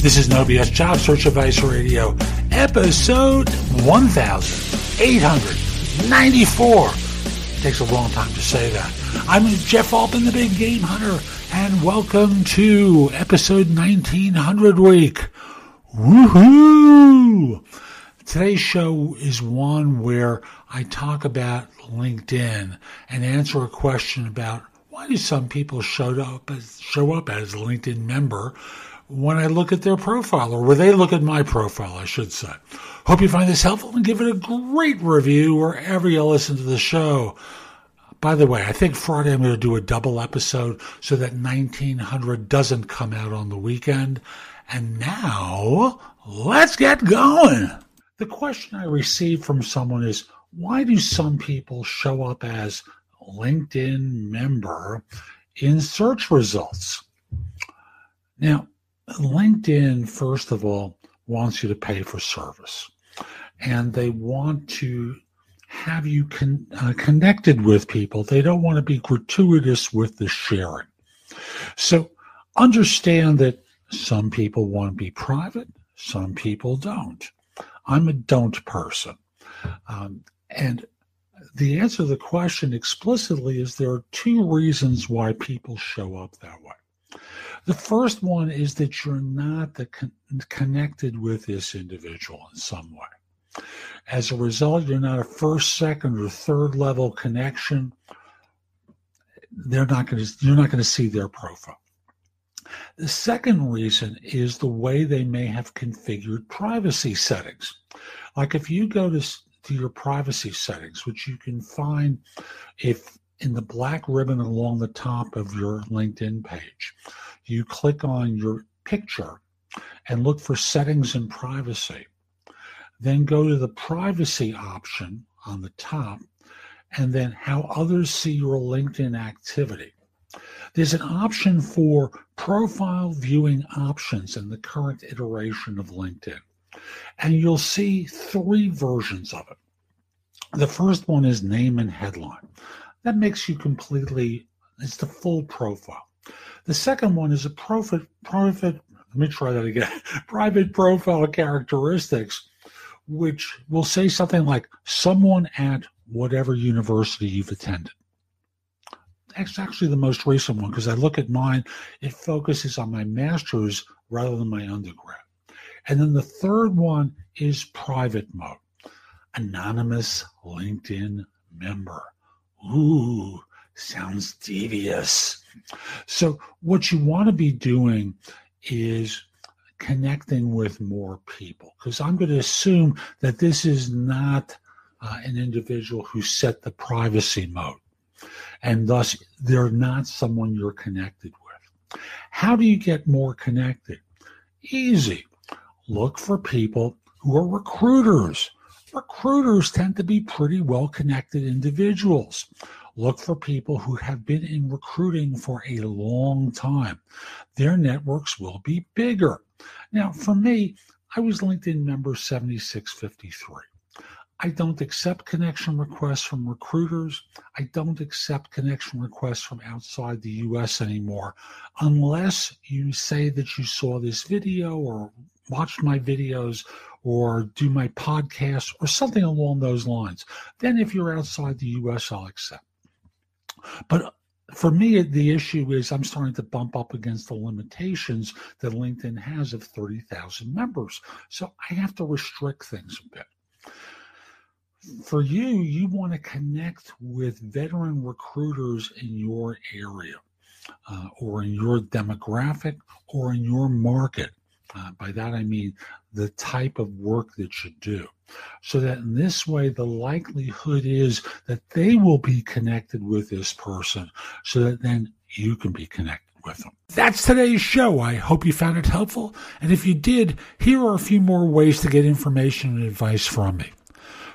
This is BS Job Search Advice Radio, episode 1894. It Takes a long time to say that. I'm Jeff Altman, the Big Game Hunter, and welcome to episode 1900 week. Woohoo! Today's show is one where I talk about LinkedIn and answer a question about why do some people show up as, show up as a LinkedIn member when I look at their profile, or where they look at my profile, I should say. Hope you find this helpful and give it a great review wherever you listen to the show. By the way, I think Friday I'm going to do a double episode so that 1900 doesn't come out on the weekend. And now, let's get going. The question I received from someone is why do some people show up as LinkedIn member in search results? Now, LinkedIn, first of all, wants you to pay for service. And they want to have you con- uh, connected with people. They don't want to be gratuitous with the sharing. So understand that some people want to be private, some people don't. I'm a don't person. Um, and the answer to the question explicitly is there are two reasons why people show up that way. The first one is that you're not con- connected with this individual in some way. As a result, you're not a first, second, or third level connection. They're not going to. You're not going to see their profile. The second reason is the way they may have configured privacy settings. Like if you go to, to your privacy settings, which you can find if in the black ribbon along the top of your LinkedIn page, you click on your picture and look for settings and privacy. Then go to the privacy option on the top and then how others see your LinkedIn activity. There's an option for profile viewing options in the current iteration of LinkedIn. And you'll see three versions of it. The first one is name and headline. That makes you completely, it's the full profile. The second one is a profit, profit, let me try that again, private profile characteristics, which will say something like someone at whatever university you've attended. That's actually the most recent one because I look at mine, it focuses on my master's rather than my undergrad. And then the third one is private mode, anonymous LinkedIn member. Ooh, sounds devious. So, what you want to be doing is connecting with more people because I'm going to assume that this is not uh, an individual who set the privacy mode and thus they're not someone you're connected with. How do you get more connected? Easy. Look for people who are recruiters. Recruiters tend to be pretty well connected individuals. Look for people who have been in recruiting for a long time. Their networks will be bigger. Now, for me, I was LinkedIn member 7653. I don't accept connection requests from recruiters. I don't accept connection requests from outside the US anymore unless you say that you saw this video or watched my videos or do my podcast or something along those lines. Then, if you're outside the US, I'll accept. But for me, the issue is I'm starting to bump up against the limitations that LinkedIn has of 30,000 members. So I have to restrict things a bit. For you, you want to connect with veteran recruiters in your area uh, or in your demographic or in your market. Uh, by that I mean the type of work that you do. So that in this way, the likelihood is that they will be connected with this person so that then you can be connected with them. That's today's show. I hope you found it helpful. And if you did, here are a few more ways to get information and advice from me.